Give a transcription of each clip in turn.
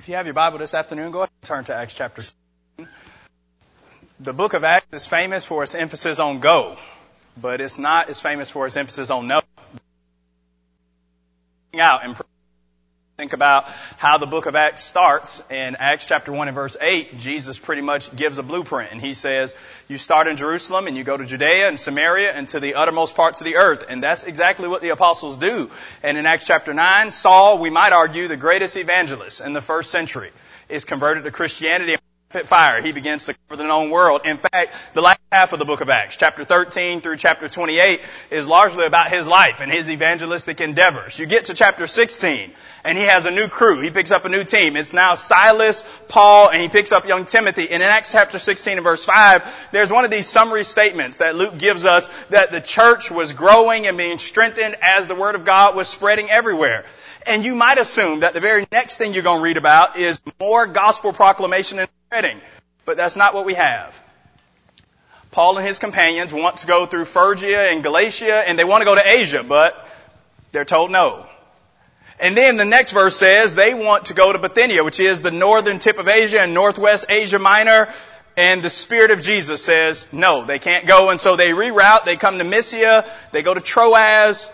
If you have your Bible this afternoon, go ahead and turn to Acts chapter 16. The book of Acts is famous for its emphasis on go, but it's not as famous for its emphasis on no. Out and think about how the book of Acts starts in Acts chapter 1 and verse 8, Jesus pretty much gives a blueprint and he says, you start in Jerusalem and you go to Judea and Samaria and to the uttermost parts of the earth. And that's exactly what the apostles do. And in Acts chapter 9, Saul, we might argue the greatest evangelist in the first century, is converted to Christianity fire. He begins to cover the known world. In fact, the last half of the book of Acts, chapter 13 through chapter 28, is largely about his life and his evangelistic endeavors. You get to chapter 16, and he has a new crew. He picks up a new team. It's now Silas, Paul, and he picks up young Timothy. And in Acts chapter 16 and verse 5, there's one of these summary statements that Luke gives us that the church was growing and being strengthened as the word of God was spreading everywhere. And you might assume that the very next thing you're going to read about is more gospel proclamation and But that's not what we have. Paul and his companions want to go through Phrygia and Galatia and they want to go to Asia, but they're told no. And then the next verse says they want to go to Bithynia, which is the northern tip of Asia and northwest Asia Minor. And the Spirit of Jesus says, no, they can't go. And so they reroute. They come to Mysia. They go to Troas.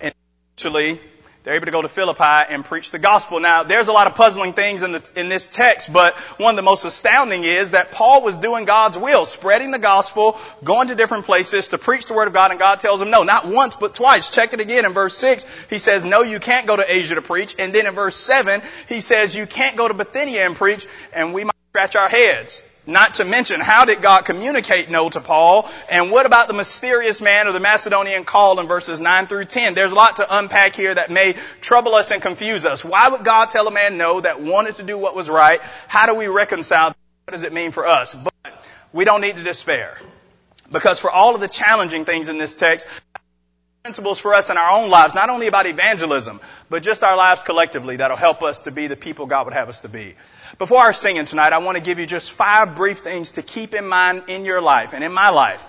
And eventually they're able to go to Philippi and preach the gospel. Now, there's a lot of puzzling things in, the, in this text, but one of the most astounding is that Paul was doing God's will, spreading the gospel, going to different places to preach the word of God, and God tells him no, not once, but twice. Check it again in verse 6. He says, no, you can't go to Asia to preach. And then in verse 7, he says, you can't go to Bithynia and preach, and we might scratch our heads. Not to mention, how did God communicate no to Paul? And what about the mysterious man or the Macedonian call in verses 9 through 10? There's a lot to unpack here that may trouble us and confuse us. Why would God tell a man no that wanted to do what was right? How do we reconcile? What does it mean for us? But we don't need to despair. Because for all of the challenging things in this text, principles for us in our own lives, not only about evangelism, but just our lives collectively that'll help us to be the people God would have us to be. Before our singing tonight, I want to give you just five brief things to keep in mind in your life and in my life.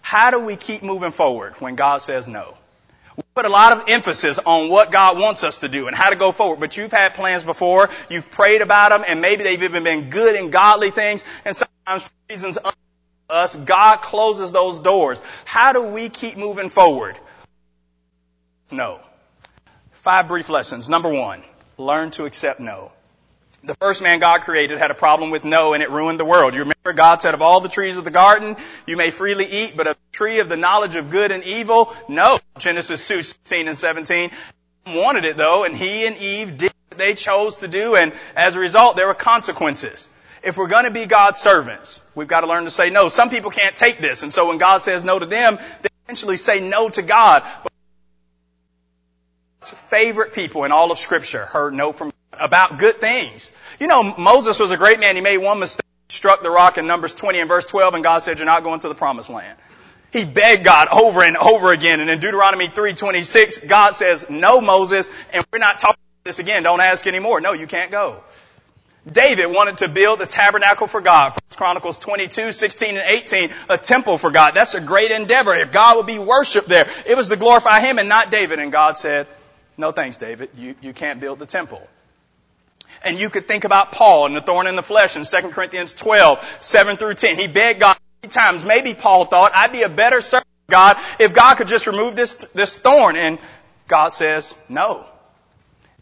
How do we keep moving forward when God says no? We put a lot of emphasis on what God wants us to do and how to go forward, but you've had plans before, you've prayed about them, and maybe they've even been good and godly things, and sometimes for reasons us, God closes those doors. How do we keep moving forward? No. Five brief lessons. Number one, learn to accept no. The first man God created had a problem with no and it ruined the world. You remember God said of all the trees of the garden, you may freely eat, but of the tree of the knowledge of good and evil, no. Genesis 2, 16 and 17. Wanted it though, and he and Eve did what they chose to do, and as a result, there were consequences. If we're going to be God's servants, we've got to learn to say no. Some people can't take this, and so when God says no to them, they eventually say no to God. But favorite people in all of scripture heard no from about good things. You know, Moses was a great man. He made one mistake, struck the rock in Numbers 20 and verse 12, and God said, you're not going to the promised land. He begged God over and over again. And in Deuteronomy 3.26, God says, no, Moses, and we're not talking about this again. Don't ask anymore. No, you can't go. David wanted to build the tabernacle for God. First Chronicles 22, 16, and 18, a temple for God. That's a great endeavor. If God would be worshiped there, it was to glorify Him and not David. And God said, no thanks, David. You, you can't build the temple. And you could think about Paul and the thorn in the flesh in 2 Corinthians 12, 7 through 10. He begged God three times. Maybe Paul thought, I'd be a better servant of God if God could just remove this, this thorn. And God says, no.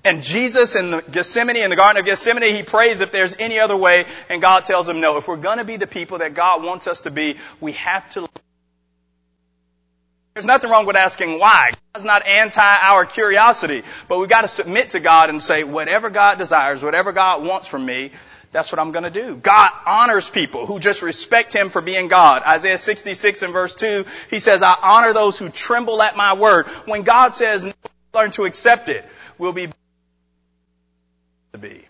And Jesus in the Gethsemane, in the Garden of Gethsemane, he prays if there's any other way, and God tells him no. If we're gonna be the people that God wants us to be, we have to there's nothing wrong with asking why. God's not anti our curiosity, but we've got to submit to God and say, whatever God desires, whatever God wants from me, that's what I'm going to do. God honors people who just respect Him for being God. Isaiah 66 and verse 2, He says, I honor those who tremble at my word. When God says, learn to accept it, we'll be to be.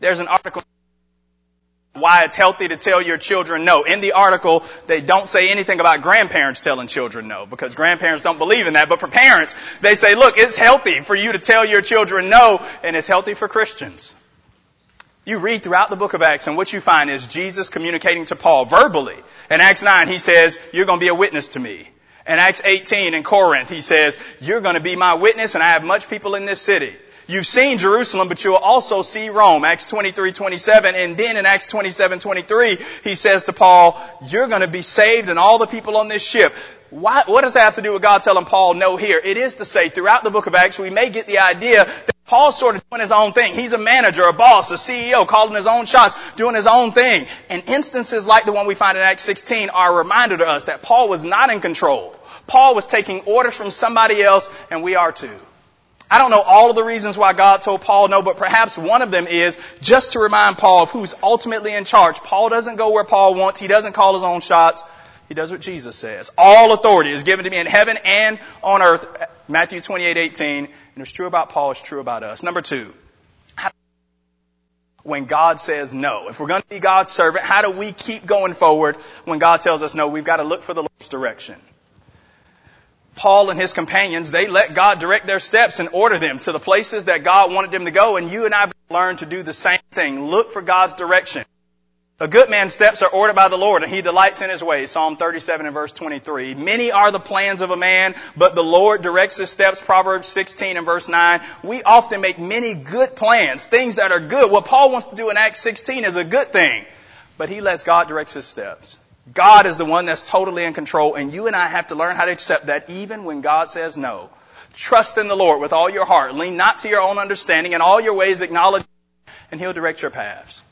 There's an article why it's healthy to tell your children no. In the article, they don't say anything about grandparents telling children no, because grandparents don't believe in that. But for parents, they say, look, it's healthy for you to tell your children no, and it's healthy for Christians. You read throughout the book of Acts, and what you find is Jesus communicating to Paul verbally. In Acts 9, he says, you're going to be a witness to me. In Acts 18 in Corinth, he says, you're going to be my witness, and I have much people in this city. You've seen Jerusalem, but you'll also see Rome. Acts 23, 27. And then in Acts 27, 23, he says to Paul, you're going to be saved and all the people on this ship. Why, what does that have to do with God telling Paul no here? It is to say throughout the book of Acts, we may get the idea that Paul's sort of doing his own thing. He's a manager, a boss, a CEO, calling his own shots, doing his own thing. And instances like the one we find in Acts 16 are a reminder to us that Paul was not in control. Paul was taking orders from somebody else, and we are too. I don't know all of the reasons why God told Paul no, but perhaps one of them is just to remind Paul of who's ultimately in charge. Paul doesn't go where Paul wants. He doesn't call his own shots. He does what Jesus says. All authority is given to me in heaven and on earth. Matthew 28, 18. And it's true about Paul, it's true about us. Number two. When God says no. If we're going to be God's servant, how do we keep going forward when God tells us no? We've got to look for the Lord's direction. Paul and his companions, they let God direct their steps and order them to the places that God wanted them to go, and you and I learn to do the same thing. Look for God's direction. A good man's steps are ordered by the Lord, and he delights in his ways. Psalm 37 and verse 23. Many are the plans of a man, but the Lord directs his steps. Proverbs 16 and verse 9. We often make many good plans, things that are good. What Paul wants to do in Acts 16 is a good thing, but he lets God direct his steps. God is the one that's totally in control, and you and I have to learn how to accept that even when God says no. Trust in the Lord with all your heart. Lean not to your own understanding. In all your ways acknowledge, and He'll direct your paths.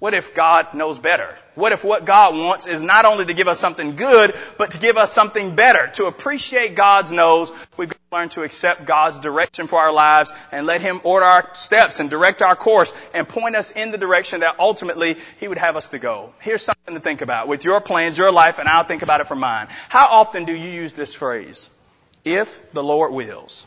What if God knows better? What if what God wants is not only to give us something good, but to give us something better? To appreciate God's knows, we've got to learn to accept God's direction for our lives and let Him order our steps and direct our course and point us in the direction that ultimately He would have us to go. Here's something to think about with your plans, your life, and I'll think about it for mine. How often do you use this phrase? If the Lord wills.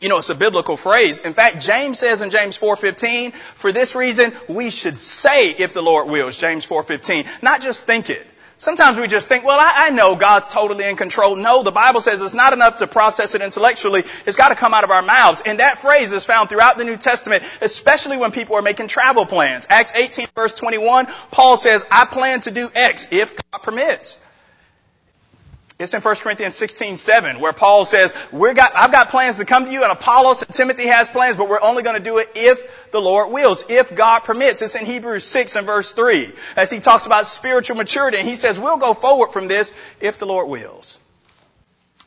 You know, it's a biblical phrase. In fact, James says in James 4.15, for this reason, we should say if the Lord wills, James 4.15, not just think it. Sometimes we just think, well, I, I, know God's totally in control. No, the Bible says it's not enough to process it intellectually. It's got to come out of our mouths. And that phrase is found throughout the New Testament, especially when people are making travel plans. Acts 18 verse 21, Paul says, I plan to do X if God permits. It's in 1 Corinthians 16, 7, where Paul says, We're got, I've got plans to come to you, and Apollos and Timothy has plans, but we're only going to do it if the Lord wills, if God permits. It's in Hebrews 6 and verse 3, as he talks about spiritual maturity, and he says, We'll go forward from this if the Lord wills.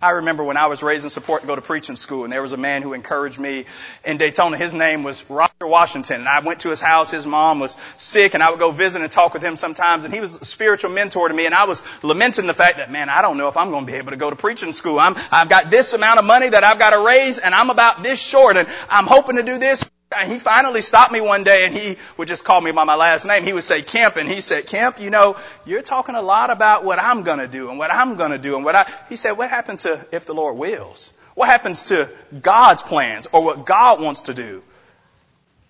I remember when I was raising support to go to preaching school, and there was a man who encouraged me in Daytona. His name was Roger Washington, and I went to his house. His mom was sick, and I would go visit and talk with him sometimes, and he was a spiritual mentor to me, and I was lamenting the fact that, man, I don't know if I'm going to be able to go to preaching school. I'm, I've got this amount of money that I've got to raise, and I'm about this short, and I'm hoping to do this he finally stopped me one day and he would just call me by my last name. He would say Kemp and he said, Kemp, you know, you're talking a lot about what I'm going to do and what I'm going to do and what I, he said, what happened to if the Lord wills? What happens to God's plans or what God wants to do?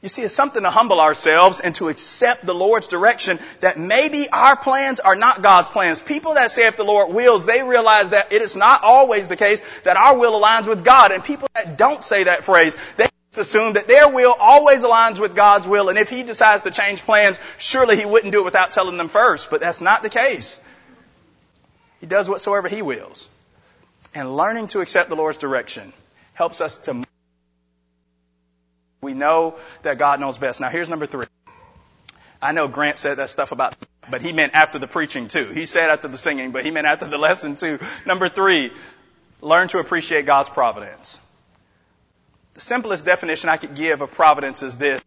You see, it's something to humble ourselves and to accept the Lord's direction that maybe our plans are not God's plans. People that say if the Lord wills, they realize that it is not always the case that our will aligns with God. And people that don't say that phrase, they assume that their will always aligns with God's will, and if He decides to change plans, surely He wouldn't do it without telling them first. But that's not the case. He does whatsoever He wills. And learning to accept the Lord's direction helps us to. We know that God knows best. Now here's number three. I know Grant said that stuff about, but he meant after the preaching too. He said after the singing, but he meant after the lesson too. Number three, learn to appreciate God's providence. The simplest definition I could give of providence is this.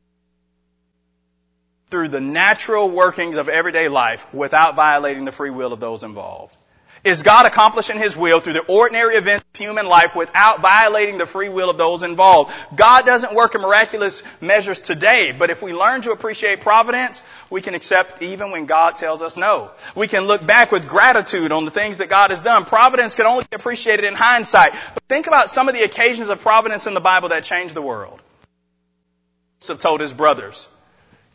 Through the natural workings of everyday life without violating the free will of those involved. Is God accomplishing His will through the ordinary events of human life without violating the free will of those involved? God doesn't work in miraculous measures today, but if we learn to appreciate providence, we can accept even when God tells us no. We can look back with gratitude on the things that God has done. Providence can only be appreciated in hindsight. But think about some of the occasions of providence in the Bible that changed the world. Joseph told his brothers,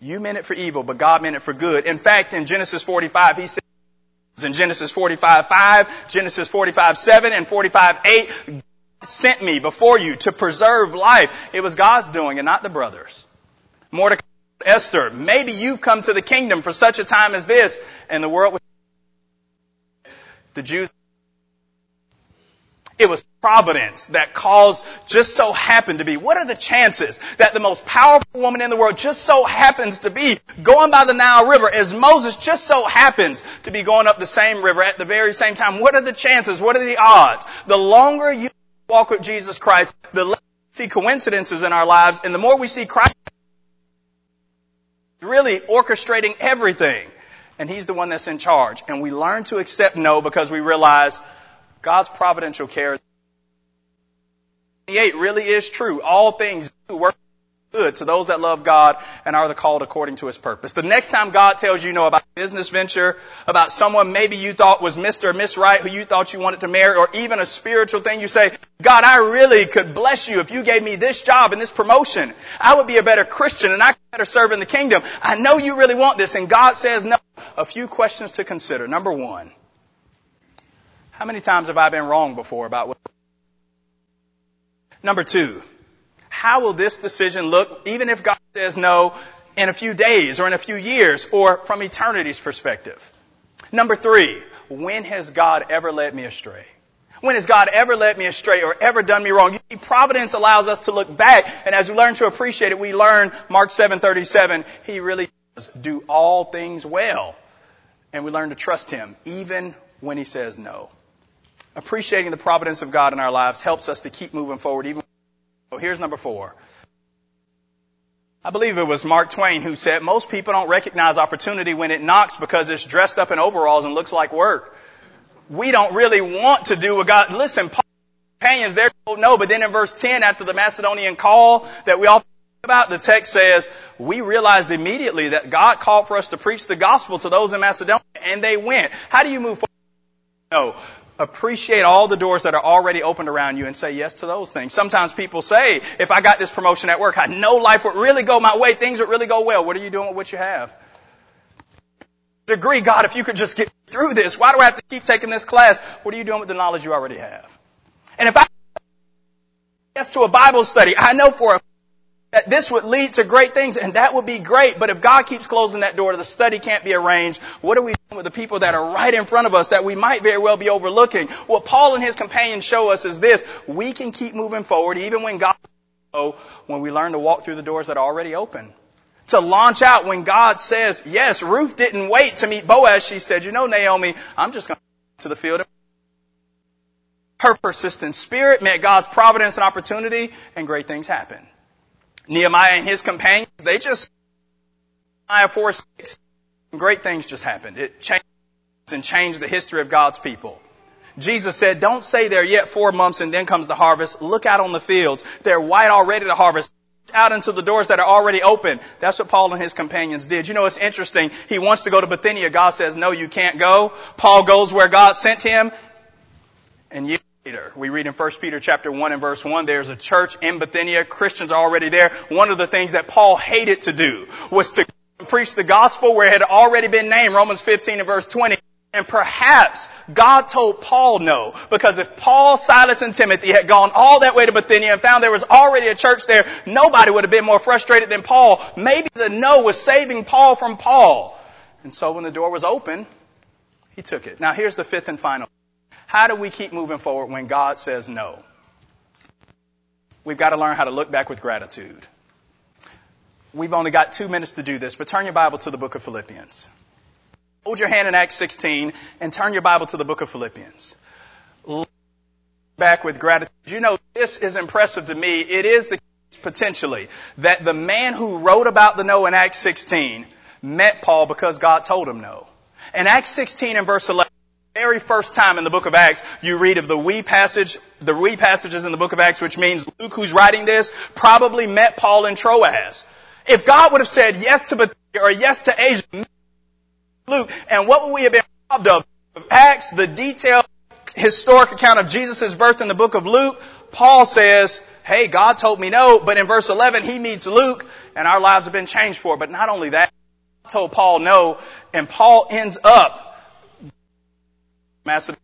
you meant it for evil, but God meant it for good. In fact, in Genesis 45, he said, in Genesis 45, 5, Genesis 45, 7, and 45, 8, God sent me before you to preserve life. It was God's doing and not the brothers. Mordecai, Esther, maybe you've come to the kingdom for such a time as this, and the world was the Jews. It was providence that caused just so happened to be. What are the chances that the most powerful woman in the world just so happens to be going by the Nile River as Moses just so happens to be going up the same river at the very same time? What are the chances? What are the odds? The longer you walk with Jesus Christ, the less we see coincidences in our lives and the more we see Christ really orchestrating everything. And He's the one that's in charge. And we learn to accept no because we realize God's providential care. 28 really is true. All things do work good to those that love God and are the called according to His purpose. The next time God tells you, you know about a business venture, about someone maybe you thought was Mr. or Miss Right who you thought you wanted to marry, or even a spiritual thing, you say, God, I really could bless you if you gave me this job and this promotion. I would be a better Christian and I could better serve in the kingdom. I know you really want this and God says no. A few questions to consider. Number one, how many times have I been wrong before about what? Number two, how will this decision look even if God says no in a few days or in a few years or from eternity's perspective? Number three, when has God ever led me astray? When has God ever led me astray or ever done me wrong? Providence allows us to look back, and as we learn to appreciate it, we learn Mark 7:37. He really does do all things well, and we learn to trust Him even when He says no appreciating the providence of God in our lives helps us to keep moving forward even. So here's number four. I believe it was Mark Twain who said, most people don't recognize opportunity when it knocks because it's dressed up in overalls and looks like work. We don't really want to do what God, listen, companions there don't know, but then in verse 10 after the Macedonian call that we all about, the text says, we realized immediately that God called for us to preach the gospel to those in Macedonia and they went. How do you move forward? No appreciate all the doors that are already opened around you and say yes to those things. Sometimes people say, if I got this promotion at work, I know life would really go my way, things would really go well. What are you doing with what you have? Degree, God, if you could just get through this, why do I have to keep taking this class? What are you doing with the knowledge you already have? And if I yes to a Bible study, I know for a that this would lead to great things and that would be great. But if God keeps closing that door, the study can't be arranged. What are we doing with the people that are right in front of us that we might very well be overlooking? What Paul and his companions show us is this. We can keep moving forward even when God, when we learn to walk through the doors that are already open. To launch out when God says, yes, Ruth didn't wait to meet Boaz. She said, you know, Naomi, I'm just going to to the field. Her persistent spirit met God's providence and opportunity and great things happen. Nehemiah and his companions, they just, Nehemiah 4, 6, great things just happened. It changed and changed the history of God's people. Jesus said, don't say there yet four months and then comes the harvest. Look out on the fields. They're white already to harvest. Out into the doors that are already open. That's what Paul and his companions did. You know, it's interesting. He wants to go to Bithynia. God says, no, you can't go. Paul goes where God sent him. And you Peter. We read in 1 Peter chapter 1 and verse 1, there's a church in Bithynia. Christians are already there. One of the things that Paul hated to do was to preach the gospel where it had already been named, Romans 15 and verse 20. And perhaps God told Paul no, because if Paul, Silas, and Timothy had gone all that way to Bithynia and found there was already a church there, nobody would have been more frustrated than Paul. Maybe the no was saving Paul from Paul. And so when the door was open, he took it. Now here's the fifth and final. How do we keep moving forward when God says no? We've got to learn how to look back with gratitude. We've only got two minutes to do this, but turn your Bible to the book of Philippians. Hold your hand in Acts 16 and turn your Bible to the book of Philippians. Look back with gratitude. You know, this is impressive to me. It is the case potentially that the man who wrote about the no in Acts 16 met Paul because God told him no. In Acts 16 and verse 11, very first time in the book of Acts, you read of the we passage, the we passages in the book of Acts, which means Luke, who's writing this, probably met Paul in Troas. If God would have said yes to Bithynia or yes to Asia, Luke, and what would we have been robbed of? Of Acts, the detailed historic account of Jesus' birth in the book of Luke, Paul says, hey, God told me no, but in verse 11, he meets Luke, and our lives have been changed for it. But not only that, God told Paul no, and Paul ends up Macedonian.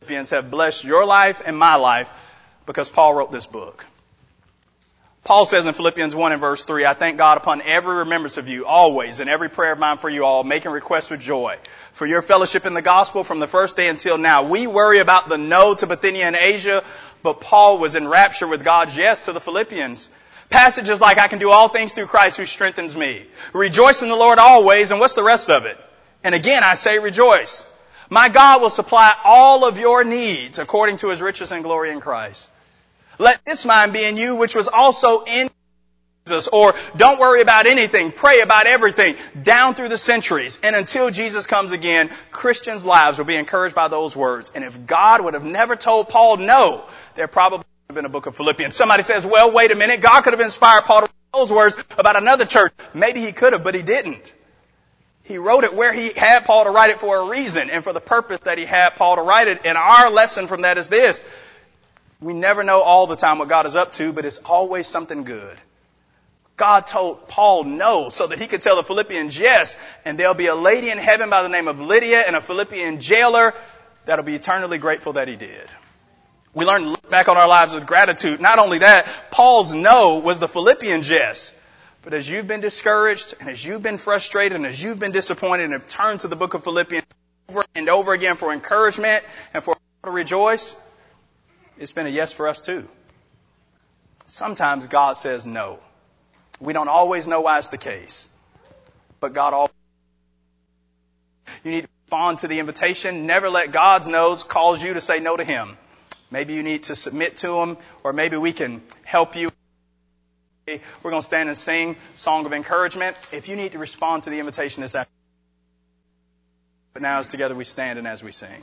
Philippians have blessed your life and my life because Paul wrote this book. Paul says in Philippians 1 and verse 3, I thank God upon every remembrance of you, always, and every prayer of mine for you all, making requests with joy. For your fellowship in the gospel from the first day until now. We worry about the no to Bithynia and Asia, but Paul was in rapture with God's yes to the Philippians. Passages like, I can do all things through Christ who strengthens me. Rejoice in the Lord always, and what's the rest of it? And again, I say rejoice. My God will supply all of your needs according to his riches and glory in Christ. Let this mind be in you, which was also in Jesus. Or don't worry about anything. Pray about everything down through the centuries. And until Jesus comes again, Christians' lives will be encouraged by those words. And if God would have never told Paul no, there probably would have been a book of Philippians. Somebody says, well, wait a minute. God could have inspired Paul to write those words about another church. Maybe he could have, but he didn't. He wrote it where he had Paul to write it for a reason and for the purpose that he had Paul to write it. And our lesson from that is this. We never know all the time what God is up to, but it's always something good. God told Paul no so that he could tell the Philippians yes, and there'll be a lady in heaven by the name of Lydia and a Philippian jailer that'll be eternally grateful that he did. We learn to look back on our lives with gratitude. Not only that, Paul's no was the Philippians yes. But as you've been discouraged and as you've been frustrated and as you've been disappointed and have turned to the book of Philippians over and over again for encouragement and for to rejoice, it's been a yes for us too. Sometimes God says no. We don't always know why it's the case. But God always. You need to respond to the invitation. Never let God's no's cause you to say no to Him. Maybe you need to submit to Him, or maybe we can help you. We're going to stand and sing Song of Encouragement. If you need to respond to the invitation this afternoon. But now as together we stand and as we sing.